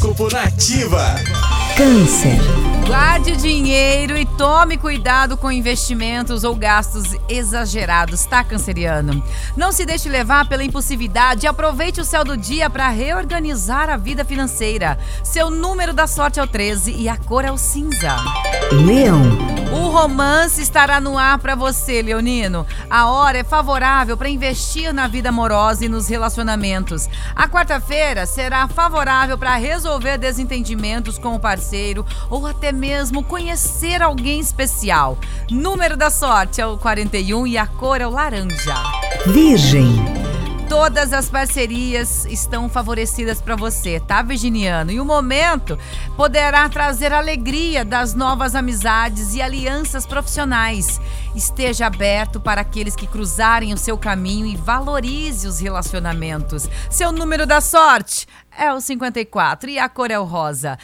Horóscopo Nativa. Câncer. Guarde dinheiro e tome cuidado com investimentos ou gastos exagerados, tá, canceriano? Não se deixe levar pela impulsividade e aproveite o céu do dia para reorganizar a vida financeira. Seu número da sorte é o 13 e a cor é o cinza. Leão. O romance estará no ar para você, Leonino. A hora é favorável para investir na vida amorosa e nos relacionamentos. A quarta-feira será favorável para resolver desentendimentos com o parceiro ou até mesmo conhecer alguém especial. Número da sorte é o 41 e a cor é o laranja. Virgem. Todas as parcerias estão favorecidas para você, tá, Virginiano? E o momento poderá trazer alegria das novas amizades e alianças profissionais. Esteja aberto para aqueles que cruzarem o seu caminho e valorize os relacionamentos. Seu número da sorte é o 54 e a cor é o rosa.